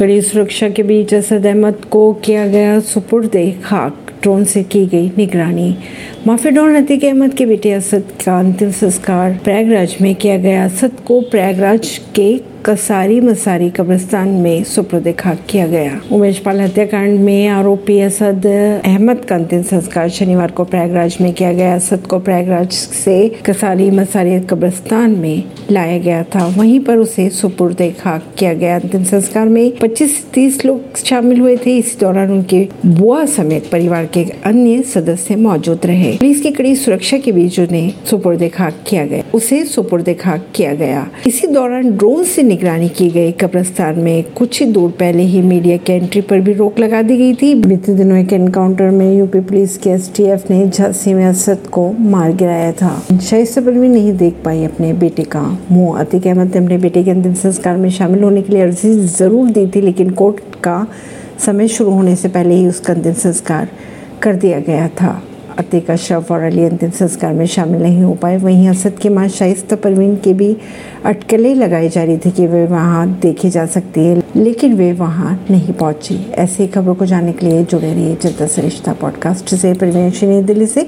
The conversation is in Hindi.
कड़ी सुरक्षा के बीच असद अहमद को किया गया सुपुर्द खाक ड्रोन से की गई निगरानी। माफ़ी डॉन अतीक अहमद के बेटे असद का अंतिम संस्कार प्रयागराज में किया गया। असद को प्रयागराज के कसारी मसारी कब्रिस्तान में सुपुर्द खाक किया गया। उमेश पाल हत्याकांड में आरोपी असद अहमद का अंतिम संस्कार शनिवार को प्रयागराज में किया गया। असद को प्रयागराज से कसारी मसारी कब्रिस्तान में लाया गया था। वहीं पर उसे सुपुर्द खाक किया गया। अंतिम संस्कार में 25 से 30 लोग शामिल हुए थे। इसी दौरान उनके बुआ समेत परिवार के अन्य सदस्य मौजूद रहे। पुलिस की कड़ी सुरक्षा के बीच उन्हें सुपुर्द खाक किया गया। उसे सुपुर्द खाक किया गया। इसी दौरान ड्रोन से निगरानी की गई। कब्रस्तान में कुछ ही दूर पहले ही मीडिया के एंट्री पर भी रोक लगा दी गई थी। बीते दिनों एक एनकाउंटर में यूपी पुलिस के एसटीएफ ने झांसी में असद को मार गिराया था। शाइस्ता भी नहीं देख पाई अपने बेटे का मुँह। अतिक अहमद ने अपने बेटे के अंतिम संस्कार में शामिल होने के लिए अर्जी ज़रूर दी थी, लेकिन कोर्ट का समय शुरू होने से पहले ही उसका अंतिम संस्कार कर दिया गया था। अतीक शव और अली अंतिम संस्कार में शामिल नहीं हो पाए। वहीं असद की माँ शाइस्त परवीन की भी अटकलें लगाई जा रही थी कि वे वहाँ देखी जा सकती है, लेकिन वे वहाँ नहीं पहुँची। ऐसी खबरों को जानने के लिए जुड़े रहिए जनता सरिश्ता पॉडकास्ट से। परवीन दिल्ली से